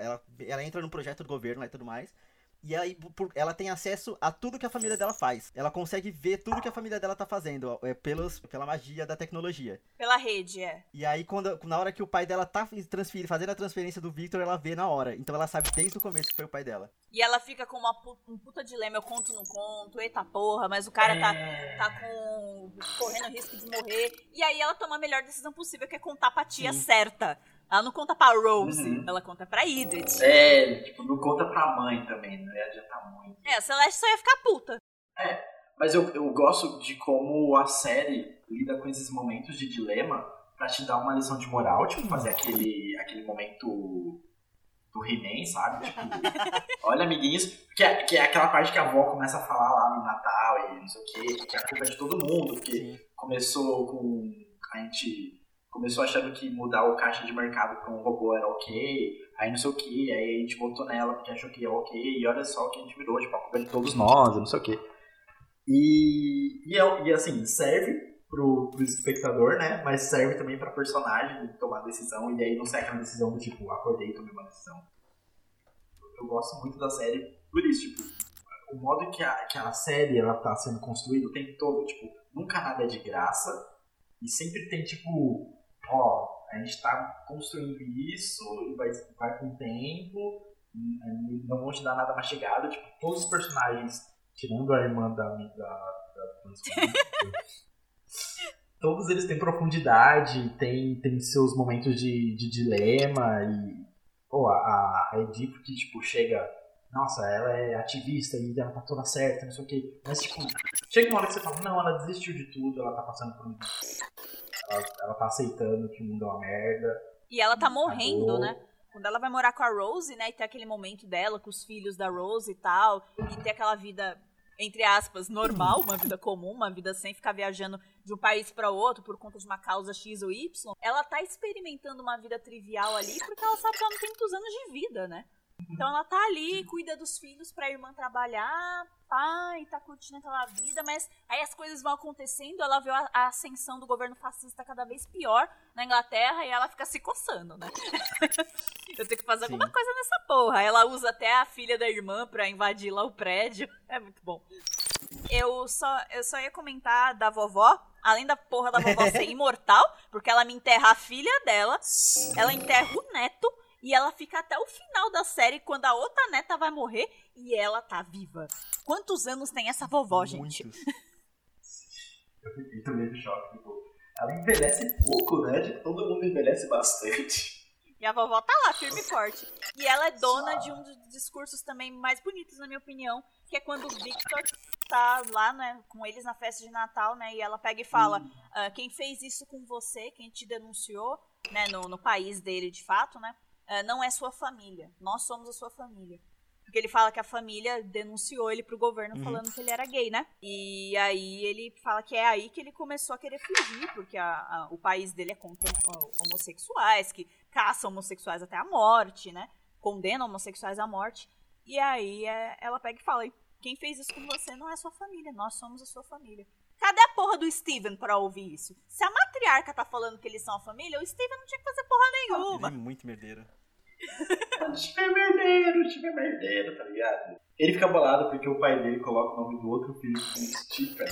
Ela, ela entra no projeto do governo lá e tudo mais. E aí, por- ela tem acesso a tudo que a família dela faz. Ela consegue ver tudo que a família dela tá fazendo, é, pelos, pela magia da tecnologia. Pela rede, é. E aí, quando, na hora que o pai dela tá transferindo, fazendo a transferência do Victor, ela vê na hora. Então ela sabe desde o começo que foi o pai dela. E ela fica com uma um puta dilema, eu conto, não conto, eita porra, mas o cara tá, É. tá com. correndo risco de morrer. E aí ela toma a melhor decisão possível, que é contar pra tia Sim. certa. Ela não conta pra Rose, Uhum. ela conta pra Edith. É, tipo, não conta pra mãe também, não ia adiantar muito. É, a Celeste só ia ficar puta. Mas eu, eu gosto de como a série lida com esses momentos de dilema pra te dar uma lição de moral, tipo, fazer aquele, aquele momento do He-Man, sabe? Tipo, [LAUGHS] olha, amiguinhos, que é, que é aquela parte que a avó começa a falar lá no Natal e não sei o quê, que a culpa é de todo mundo, porque começou com. A gente começou achando que mudar o caixa de mercado pra um robô era ok, aí não sei o que, aí a gente votou nela porque achou que era ok, e olha só o que a gente virou, tipo, a culpa é de todos nós, não sei o que. E, é- e, assim, serve pro, pro espectador, né? Mas serve também pra personagem tomar decisão, e aí não sai aquela decisão do tipo, acordei e tomei uma decisão. Eu gosto muito da série por isso, tipo, o modo que a, que a série ela tá sendo construída o tempo todo, tipo, nunca nada é de graça, e sempre tem tipo, ó, a gente tá construindo isso, e vai, vai com o tempo, e não vão te dar nada mastigado, tipo, todos os personagens, tirando a irmã da, da, da [LAUGHS] todos eles têm profundidade, tem, tem seus momentos de, de dilema, e pô, a, a Edith que tipo, chega nossa, ela é ativista e ela tá toda certa, não sei o que. Mas, tipo, chega uma hora que você fala, não, ela desistiu de tudo, ela tá passando por um. Ela, ela tá aceitando que o mundo é uma merda. E ela tá morrendo, Acabou. né? Quando ela vai morar com a Rose, né? E tem aquele momento dela com os filhos da Rose e tal. E ter aquela vida, entre aspas, normal, uma vida comum, uma vida sem ficar viajando de um país pra outro por conta de uma causa X ou Y. Ela tá experimentando uma vida trivial ali porque ela sabe que ela não tem muitos anos de vida, né? Então ela tá ali, cuida dos filhos pra irmã trabalhar, pai, tá curtindo aquela vida, mas aí as coisas vão acontecendo, ela vê a, ascensão do governo fascista cada vez pior na Inglaterra e ela fica se coçando, né? [LAUGHS] Eu tenho que fazer Sim. alguma coisa nessa porra. Ela usa até a filha da irmã pra invadir lá o prédio. É muito bom. Eu só, eu só ia comentar da vovó, além da porra da vovó [LAUGHS] ser imortal, porque ela me enterra a filha dela, ela enterra o neto e ela fica até o final da série quando a outra neta vai morrer e ela tá viva. Quantos anos tem essa vovó, gente? Muitos. [LAUGHS] Eu fiquei também no choque, tipo, ela envelhece pouco, né? Tipo, todo mundo envelhece bastante. E a vovó tá lá, firme e forte. E ela é dona de um dos discursos também mais bonitos, na minha opinião, que é quando o Victor tá lá, né, com eles na festa de Natal, né, e ela pega e fala, ah, quem fez isso com você, quem te denunciou, né, no, no país dele de fato, né, não é sua família, nós somos a sua família. Porque ele fala que a família denunciou ele pro governo Uhum. falando que ele era gay, né? E aí ele fala que é aí que ele começou a querer fugir, porque a- a- o país dele é contra homossexuais, que caçam homossexuais até a morte, né? Condenam homossexuais à morte. E aí é, ela pega e fala: quem fez isso com você não é sua família, nós somos a sua família. Cadê a porra do Steven pra ouvir isso? Se a matriarca tá falando que eles são a família, o Steven não tinha que fazer porra nenhuma. Ele é muito merdeiro. O time é merdeiro, o time é merdeiro, tá ligado? Ele fica bolado porque o pai dele coloca o nome do outro filho como Stephen.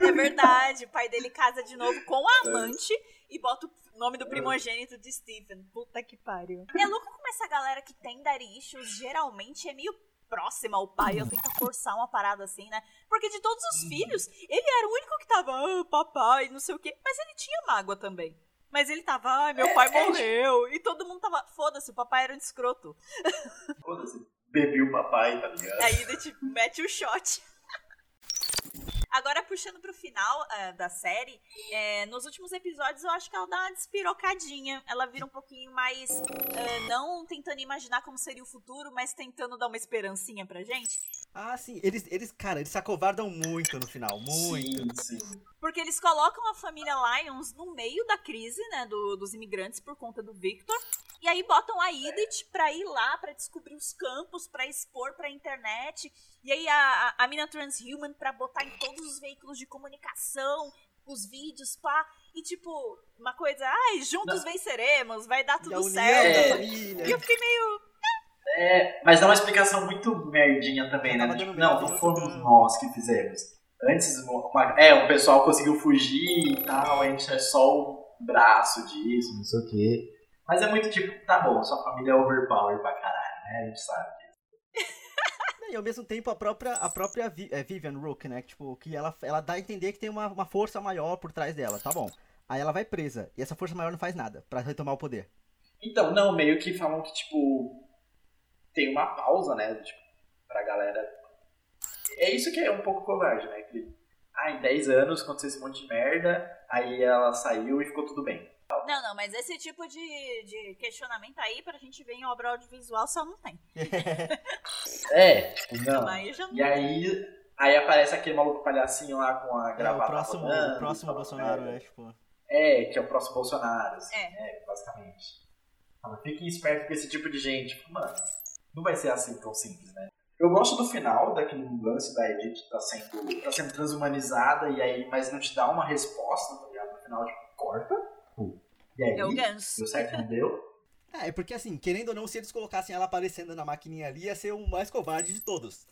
É verdade, o pai dele casa de novo com a amante e bota o nome do primogênito de Stephen. Puta que pariu. É louco como essa galera que tem daddy issues geralmente é meio próxima ao pai, ou tenta forçar uma parada assim, né? Porque de todos os filhos, ele era o único que tava, ah, papai, não sei o quê, mas ele tinha mágoa também. Mas ele tava, ai, meu pai [LAUGHS] morreu. E todo mundo tava, foda-se, o papai era um escroto. Foda-se, bebi o papai, tá ligado? Aí ele tipo, mete o shot. Agora, puxando pro final eh, da série, eh, nos últimos episódios eu acho que ela dá uma despirocadinha. Ela vira um pouquinho mais. eh, não tentando imaginar como seria o futuro, mas tentando dar uma esperancinha pra gente. Ah, sim. Eles, eles, cara, eles se acovardam muito no final. Muito. Sim, sim. Porque eles colocam a família Lyons no meio da crise, né, do- dos imigrantes por conta do Victor. E aí botam a Edith pra ir lá, pra descobrir os campos, pra expor pra internet. E aí a, a, a mina transhuman pra botar em todos os veículos de comunicação, os vídeos, pá. E tipo, uma coisa, ai, juntos venceremos, vai dar tudo certo. É. família. E eu fiquei meio. É, mas dá uma explicação muito merdinha também, né? Tipo, não, não fomos nós que fizemos. Antes, uma- é, o pessoal conseguiu fugir e tal, a gente é só o braço disso, não sei o quê. Mas é muito tipo, tá bom, sua família é overpower pra caralho, né? A gente sabe. [LAUGHS] E ao mesmo tempo a própria, a própria é, Vivian Rook, né? Tipo, que ela, ela dá a entender que tem uma, uma força maior por trás dela, tá bom. Aí ela vai presa, e essa força maior não faz nada pra retomar o poder. Então, não, meio que falam que, tipo, tem uma pausa, né? Tipo, pra galera. É isso que é um pouco covarde, né? Que, ah, em 10 anos aconteceu esse monte de merda, aí ela saiu e ficou tudo bem. Não, não, mas esse tipo de, de questionamento aí pra gente ver em obra audiovisual só não tem. [LAUGHS] É, não. Aí não E aí, aí aparece aquele maluco palhacinho lá com a É, o gravata próximo, rodando, o próximo Bolsonaro, né? Tipo. É, que é o próximo Bolsonaro, assim, É. é, basicamente. Fala, Fiquem espertos com esse tipo de gente. Mano, não vai ser assim tão simples, né? Eu gosto do final, daquele lance da Edith tá sendo, tá sendo transhumanizada, e aí, mas não te dá uma resposta, tá ligado? No final, tipo, corta. E aí, É o ganso. deu certo, não deu? É, porque assim, querendo ou não, se eles colocassem ela aparecendo na maquininha ali, ia ser o mais covarde de todos.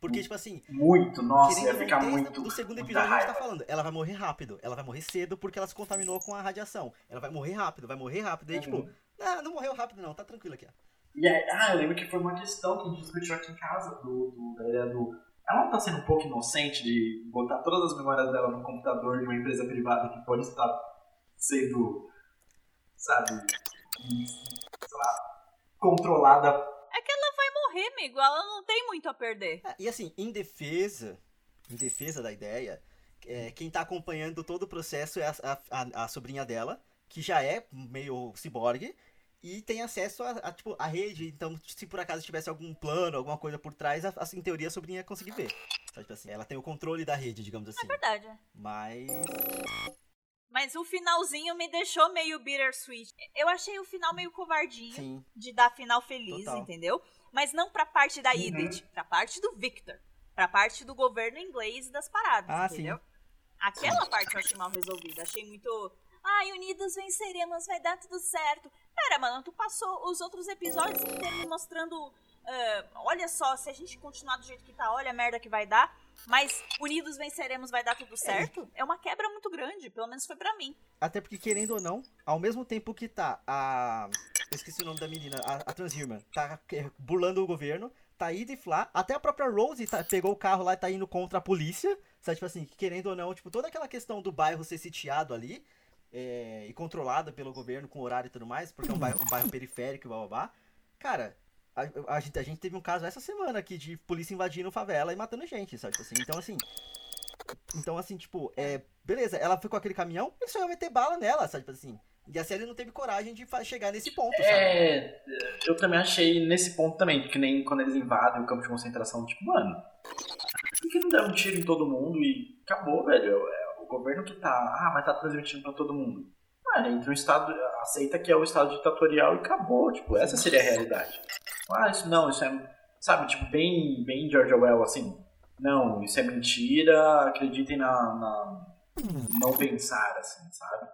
Porque, Hum. tipo assim, Muito, nossa, querendo ia ficar muito. do segundo episódio a gente tá falando, ela vai morrer rápido, ela vai morrer cedo porque ela se contaminou com a radiação. Ela vai morrer rápido, vai morrer rápido. E aí, tipo, Uhum. ah, não morreu rápido não, tá tranquilo aqui, ó. E aí, ah, eu lembro que foi uma questão que a gente discutiu aqui em casa, do, do, da ideia do... Ela não tá sendo um pouco inocente de botar todas as memórias dela no computador de uma empresa privada que pode estar sendo, sabe, sei lá, controlada. É que ela vai morrer, amigo. Ela não tem muito a perder. É, e assim, em defesa, em defesa da ideia, é, quem tá acompanhando todo o processo é a, a, a- a sobrinha dela, que já é meio ciborgue, e tem acesso a, a, tipo, a rede, então se por acaso tivesse algum plano, alguma coisa por trás, a, a- em teoria a sobrinha ia conseguir ver. Sabe, tipo assim, ela tem o controle da rede, digamos assim. Verdade. Mas. Mas o finalzinho me deixou meio bittersweet. Eu achei o final meio covardinho Sim. de dar final feliz, Total. entendeu? Mas não pra parte da Uhum. Edith, pra parte do Victor. Pra parte do governo inglês e das paradas, Ah, entendeu? Aquela parte eu achei mal resolvida. Achei muito. Ai, unidos venceremos, vai dar tudo certo. Pera, mano, tu passou os outros episódios inteiros mostrando. ah, olha só, se a gente continuar do jeito que tá, olha a merda que vai dar. Mas unidos venceremos, vai dar tudo certo. É uma quebra muito grande, pelo menos foi pra mim. Até porque, querendo ou não, ao mesmo tempo que tá a. Eu esqueci o nome da menina, a, a Transhirman, tá é, burlando o governo, tá ida e Flá, até a própria Rose tá- pegou o carro lá e tá indo contra a polícia, sabe? Tipo assim, querendo ou não, tipo, toda aquela questão do bairro ser sitiado ali é, e controlado pelo governo com horário e tudo mais, porque é um bairro, um bairro periférico e blá. Cara. A, a gente, a gente teve um caso essa semana aqui de polícia invadindo favela e matando gente, sabe? Tipo assim, então assim, então, assim, tipo, é. Beleza, ela foi com aquele caminhão, ele só ia meter bala nela, sabe? Tipo assim. E a série não teve coragem de chegar nesse ponto, sabe? É, eu também achei nesse ponto também, que nem quando eles invadem o campo de concentração, tipo, mano, por que não der um tiro em todo mundo e acabou, velho? É governo que tá, ah, mas tá transmitindo pra todo mundo. Mano, entre o Estado, aceita que é o Estado ditatorial e acabou, tipo, essa seria a realidade. Ah, isso não, isso é, sabe, tipo, bem, bem George Orwell, assim. Não, isso é mentira, acreditem na, na não pensar, assim, sabe?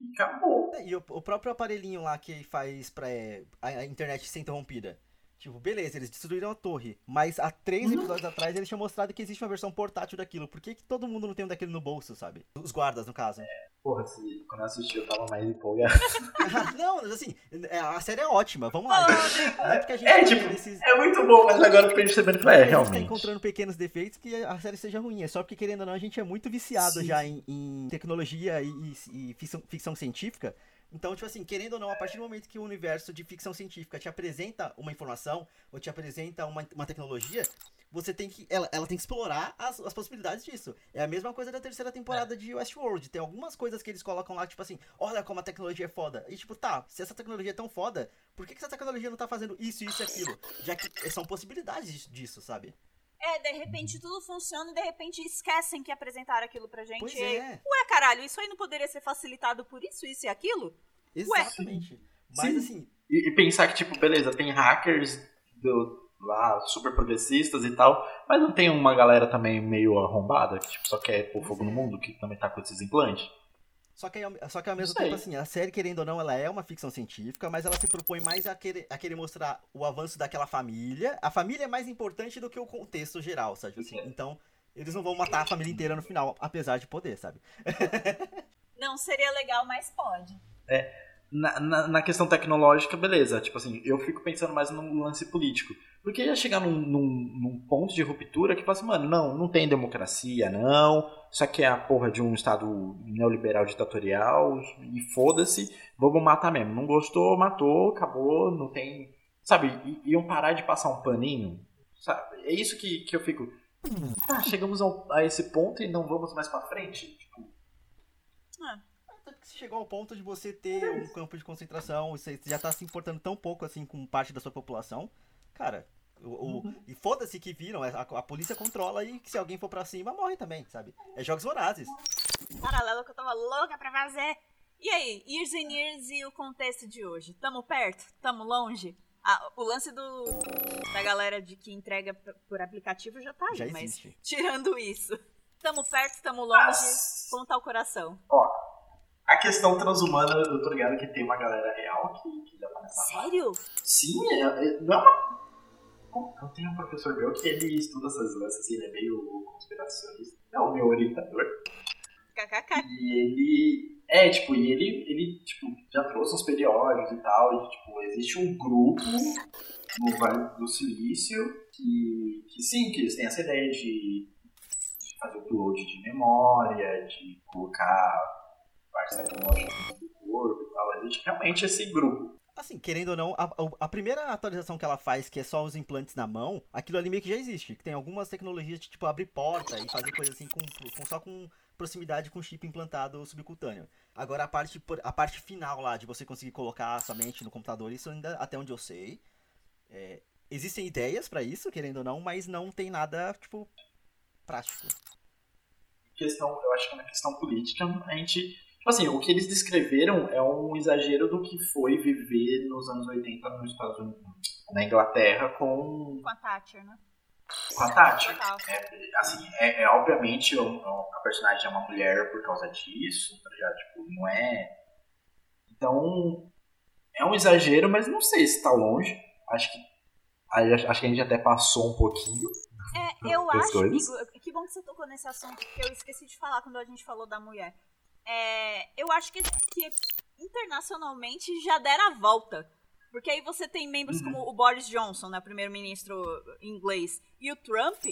E acabou. E o, o próprio aparelhinho lá que faz pra é, a, a internet ser interrompida. Tipo, beleza, eles destruíram a torre, mas há três Uhum. episódios atrás eles tinham mostrado que existe uma versão portátil daquilo. Por que, que todo mundo não tem um daquele no bolso, sabe? Os guardas, no caso. Porra, se, quando eu assisti eu tava mais empolgado. [LAUGHS] não, mas assim, é, a série é ótima, vamos lá. gente. Não é porque a gente É, tá tipo, nesses- É muito bom, mas agora que a gente tá vendo, é, a gente tá realmente. encontrando pequenos defeitos que a série seja ruim. É só porque, querendo ou não, a gente é muito viciado Sim. já em, em tecnologia e, e- e ficção, ficção científica. Então, tipo assim, querendo ou não, a partir do momento que o universo de ficção científica te apresenta uma informação ou te apresenta uma, uma tecnologia, você tem que. Ela, ela tem que explorar as, as possibilidades disso. É a mesma coisa da terceira temporada de Westworld. Tem algumas coisas que eles colocam lá, tipo assim, olha como a tecnologia é foda. E tipo, tá, se essa tecnologia é tão foda, por que, que essa tecnologia não tá fazendo isso, isso e aquilo? Já que são possibilidades disso, sabe? É, de repente tudo funciona e de repente esquecem que apresentaram aquilo pra gente. Pois E é, Ué, caralho, isso aí não poderia ser facilitado por isso, isso e aquilo? exatamente. Mas Sim. assim, E, e pensar que, tipo, beleza, tem hackers do, lá super progressistas e tal, mas não tem uma galera também meio arrombada que tipo, só quer pôr fogo no mundo, que também tá com esses implantes. Só que, ao- só que ao mesmo tempo, assim, a série, querendo ou não, ela é uma ficção científica, mas ela se propõe mais a querer, a querer mostrar o avanço daquela família. A família é mais importante do que o contexto geral, sabe? Assim, então, eles não vão matar a família inteira no final, apesar de poder, sabe? [LAUGHS] Não seria legal, mas pode. Na, na, na questão tecnológica, beleza. Tipo assim, eu fico pensando mais no lance político. Porque ia chegar num, num, num ponto de ruptura que fala assim, mano, não, não tem democracia, não. Isso aqui é a porra de um estado neoliberal ditatorial. E foda-se, vamos matar mesmo. Não gostou, matou, acabou, não tem. Sabe, i- iam parar de passar um paninho. Sabe? É isso que, que eu fico. Tá, chegamos ao- a esse ponto e não vamos mais pra frente? Tipo, Se chegou ao ponto de você ter um campo de concentração, você já tá se importando tão pouco assim com parte da sua população, cara. O, o- E foda-se que viram, a, a polícia controla e que se alguém for pra cima, morre também, sabe? É jogos vorazes. Paralelo que eu tava louca pra fazer. E aí, Years and Years e o contexto de hoje? Tamo perto? Tamo longe? Ah, o lance do da galera de que entrega por aplicativo já tá aí, Já mas existe. tirando isso, tamo perto, tamo longe, tá o coração? A questão transhumana, eu tô ligado que tem uma galera real que, que já tá nessa Sério? Sim, é, é- não é uma. Eu tenho um professor meu que ele estuda essas lances, assim, ele é meio conspiracionista. É o meu orientador. KKK. E ele. É, tipo, e ele, ele tipo, já trouxe uns periódicos e tal. E, tipo, existe um grupo no Vale do Silício que, que sim, que eles têm essa ideia de, de fazer upload de memória, de colocar partes tecnológicas do corpo e tal. Existe realmente esse grupo. Assim, querendo ou não, a, a- a primeira atualização que ela faz, que é só os implantes na mão, aquilo ali meio que já existe. Que tem algumas tecnologias de tipo abrir porta e fazer coisa assim com, com- só com proximidade com chip implantado subcutâneo. Agora a parte, a parte final lá de você conseguir colocar somente no computador, isso ainda, até onde eu sei. é, existem ideias pra isso, querendo ou não, mas não tem nada, tipo, prático. questão, eu acho que na questão política, a gente. Tipo assim, o que eles descreveram é um exagero do que foi viver nos anos 80 nos Estados Unidos, na Inglaterra, com, Com a Thatcher, né? com a. Total. É, assim, é, é obviamente um- um- a personagem é uma mulher por causa disso, tá ligado? Tipo, não é. Então, é um exagero, mas não sei se tá longe. Acho que. Acho que a gente até passou um pouquinho. É, [LAUGHS] eu acho, coisas. amigo, que bom que você tocou nesse assunto, porque eu esqueci de falar quando a gente falou da mulher. É, eu acho que, que internacionalmente já deram a volta. Porque aí você tem membros Uhum. como o Boris Johnson, né, primeiro-ministro inglês, e o Trump,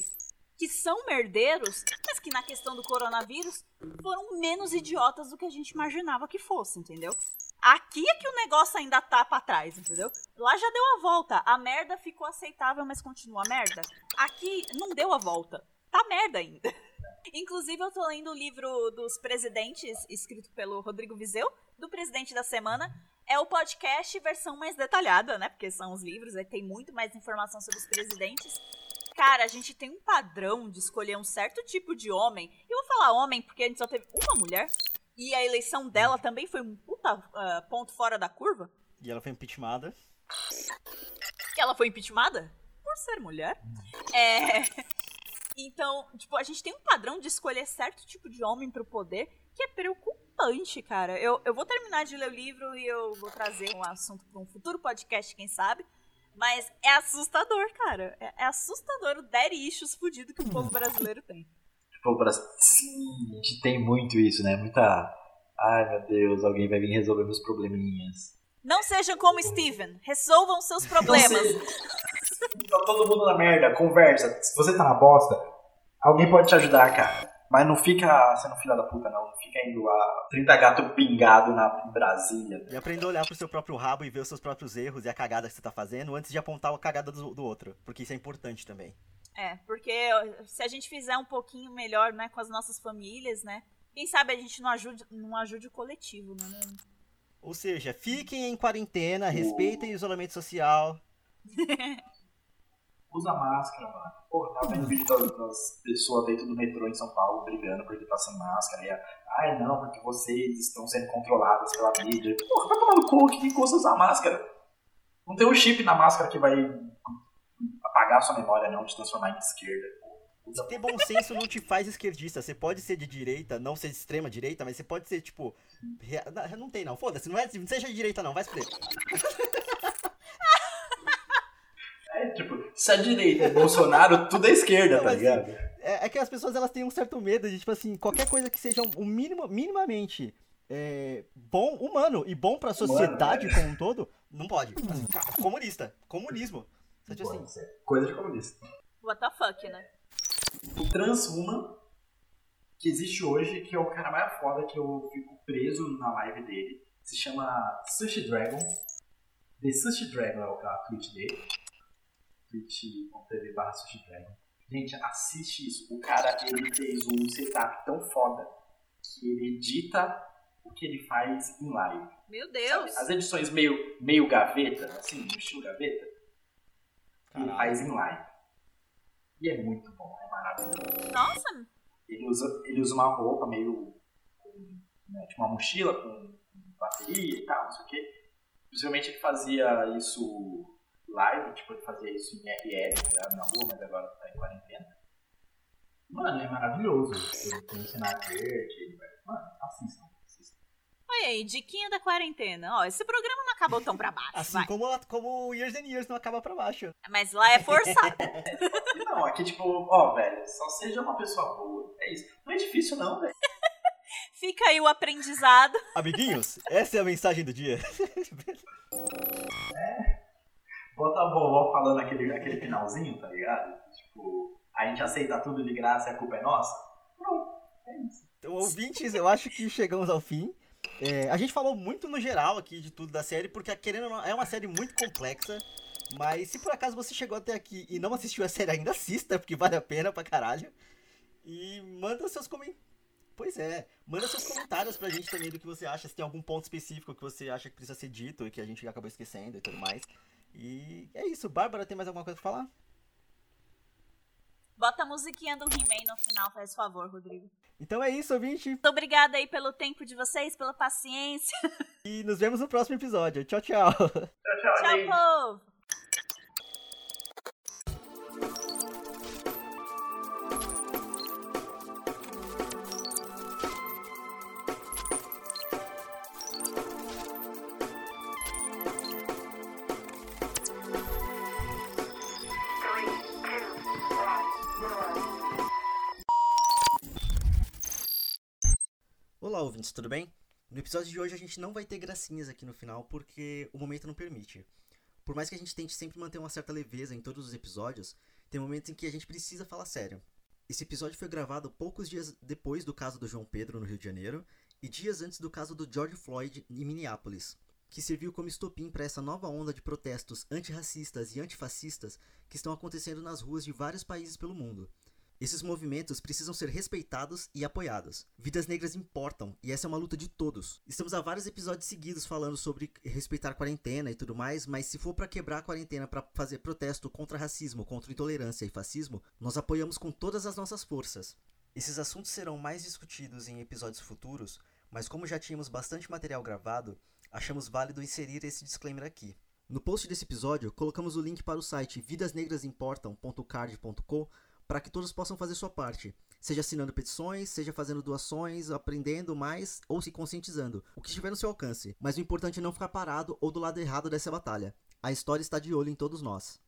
que são merdeiros, mas que na questão do coronavírus foram menos idiotas do que a gente imaginava que fosse, entendeu? Aqui é que o negócio ainda tá pra trás, entendeu? Lá já deu a volta. A merda ficou aceitável, mas continua merda. Aqui não deu a volta. Tá merda ainda. Inclusive, eu tô lendo o livro dos presidentes, escrito pelo Rodrigo Vizeu, do presidente da semana. É o podcast versão mais detalhada, né? Porque são os livros, aí tem muito mais informação sobre os presidentes. Cara, a gente tem um padrão de escolher um certo tipo de homem. Eu vou falar homem porque a gente só teve uma mulher. E a eleição dela também foi um puta ah, ponto fora da curva. E ela foi impeachmentada. Que ela foi impeachmentada por ser mulher. É. Então, tipo, a gente tem um padrão de escolher certo tipo de homem pro poder que é preocupante, cara. Eu, eu vou terminar de ler o livro e eu vou trazer um assunto pra um futuro podcast, quem sabe. Mas é assustador, cara. É, é assustador o daddy issues fudido que o povo brasileiro tem. O Brasil. Sim, a gente tem muito isso, né? Muita. Ai meu Deus, alguém vai vir resolver meus probleminhas. Não sejam como Steven. Resolvam seus problemas. [LAUGHS] Tá todo mundo na merda, conversa. Se você tá na bosta, alguém pode te ajudar, cara. Mas não fica sendo filha da puta, não. Não fica indo a 30 gato pingado na em Brasília. E aprender a olhar pro seu próprio rabo e ver os seus próprios erros e a cagada que você tá fazendo antes de apontar a cagada do, do outro. Porque isso é importante também. É, porque se a gente fizer um pouquinho melhor, né, com as nossas famílias, né? Quem sabe a gente não ajude, não ajude o coletivo, né? Ou seja, fiquem em quarentena, respeitem o isolamento social. [LAUGHS] Usa máscara, mano. Porra, tava vendo vídeo das, das pessoas dentro do metrô em São Paulo brigando porque tá sem máscara. E, a- Ai, não, porque vocês estão sendo controlados pela mídia. Porra, vai tomar no cu, que custa usar máscara? Não tem um chip na máscara que vai apagar sua memória, não, te transformar em esquerda. ter bom senso não te faz esquerdista. Você pode ser de direita, não ser de extrema direita, mas você pode ser, tipo. Não, não tem, não. Foda-se, não, é, não seja de direita, não. Vai se [LAUGHS] fuder. É, tipo, se a direita é Bolsonaro, tudo é esquerda, tá ligado? É, é que as pessoas elas têm um certo medo de, tipo assim, qualquer coisa que seja o mínimo, minimamente é, bom, humano e bom pra sociedade como um todo, não pode. Assim, cara, comunista. Comunismo. Só, tipo assim. Coisa de comunista. What the fuck, né? O transhuman que existe hoje, que é o cara mais foda que eu fico preso na live dele, se chama Sushi Dragon. The Sushi Dragon é o tweet dele. twitch.tv barra Sushi Dragon. Gente, assiste isso. O cara, ele fez um setup tão foda que ele edita o que ele faz em live. Meu Sabe? Deus. As edições meio, meio gaveta, assim, estilo gaveta, ele faz em live. E é muito bom, é maravilhoso. Nossa, Ele usa, ele usa uma roupa meio. com, né, tipo uma mochila com bateria e tal, não sei o quê. Possivelmente ele fazia isso live, tipo, fazia isso em RL, na rua, mas agora tá em quarentena. Mano, é maravilhoso. Ele tem um cenário verde. Mano, assistam. olha aí, diquinha da quarentena. Ó, esse programa não acabou tão pra baixo, assim vai. como, como o Years and Years não acaba pra baixo. Mas lá é forçado. [LAUGHS] Não, aqui tipo, ó, velho, só seja uma pessoa boa. É isso. Não é difícil, não, velho. [LAUGHS] Fica aí o aprendizado. Amiguinhos, essa é a mensagem do dia. [LAUGHS] Bota a vovó falando aquele, aquele finalzinho, tá ligado? Tipo, a gente aceita tudo de graça e a culpa é nossa. Pronto, é isso. Então, ouvintes, eu acho que chegamos ao fim. É, a gente falou muito no geral aqui de tudo da série, porque querendo não, é uma série muito complexa. Mas se por acaso você chegou até aqui e não assistiu a série ainda, assista, porque vale a pena pra caralho. E manda seus comentários. Pois é, manda seus comentários pra gente também do que você acha, se tem algum ponto específico que você acha que precisa ser dito e que a gente acabou esquecendo e tudo mais. E é isso, Bárbara, tem mais alguma coisa pra falar? Bota a musiquinha do He-Man no final, faz favor, Rodrigo. Então é isso, ouvinte, Muito obrigada aí pelo tempo de vocês, pela paciência. e nos vemos no próximo episódio. Tchau, tchau. Tchau, tchau, Tchau, gente. povo! Ouvintes, tudo bem? No episódio de hoje a gente não vai ter gracinhas aqui no final porque o momento não permite. Por mais que a gente tente sempre manter uma certa leveza em todos os episódios, tem momentos em que a gente precisa falar sério. Esse episódio foi gravado poucos dias depois do caso do João Pedro no Rio de Janeiro e dias antes do caso do George Floyd em Minneapolis, que serviu como estopim para essa nova onda de protestos antirracistas e antifascistas que estão acontecendo nas ruas de vários países pelo mundo. Esses movimentos precisam ser respeitados e apoiados. Vidas negras importam e essa é uma luta de todos. Estamos há vários episódios seguidos falando sobre respeitar a quarentena e tudo mais, mas se for para quebrar a quarentena para fazer protesto contra racismo, contra intolerância e fascismo, nós apoiamos com todas as nossas forças. Esses assuntos serão mais discutidos em episódios futuros, mas como já tínhamos bastante material gravado, achamos válido inserir esse disclaimer aqui. No post desse episódio, colocamos o link para o site vidasnegrasimportam.card.co para que todos possam fazer sua parte, seja assinando petições, seja fazendo doações, aprendendo mais ou se conscientizando, o que estiver no seu alcance. Mas o importante é não ficar parado ou do lado errado dessa batalha. A história está de olho em todos nós.